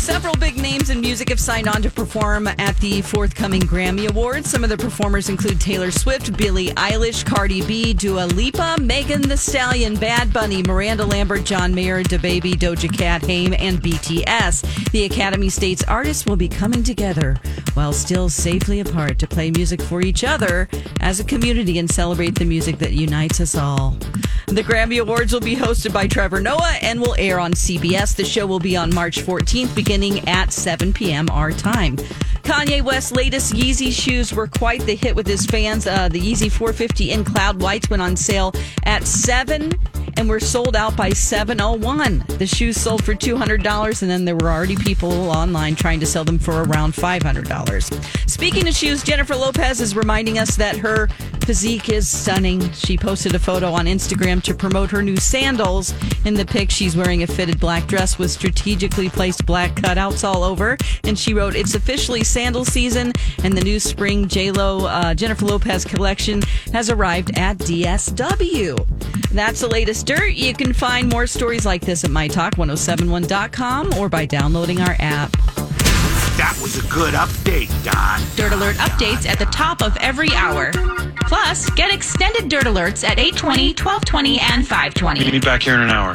Several big names in music have signed on to perform at the forthcoming Grammy Awards. Some of the performers include Taylor Swift, Billie Eilish, Cardi B, Dua Lipa, Megan Thee Stallion, Bad Bunny, Miranda Lambert, John Mayer, DaBaby, Doja Cat, Haim, and BTS. The Academy states artists will be coming together while still safely apart to play music for each other as a community and celebrate the music that unites us all. The Grammy Awards will be hosted by Trevor Noah and will air on CBS. The show will be on March 14th, beginning at 7 p.m. our time. Kanye West's latest Yeezy shoes were quite the hit with his fans. Uh, the Yeezy 450 in Cloud Whites went on sale at 7 and we were sold out by 701. The shoes sold for $200 and then there were already people online trying to sell them for around $500. Speaking of shoes, Jennifer Lopez is reminding us that her physique is stunning. She posted a photo on Instagram to promote her new sandals. In the pic, she's wearing a fitted black dress with strategically placed black cutouts all over. And she wrote, It's officially sandal season, and the new spring JLo uh, Jennifer Lopez collection has arrived at DSW. That's the latest dirt. You can find more stories like this at mytalk1071.com or by downloading our app. That was a good update, Don. Dirt Alert updates at the top of every hour. Plus, get extended Dirt Alerts at 820, 1220, and 520. Meet me back here in an hour.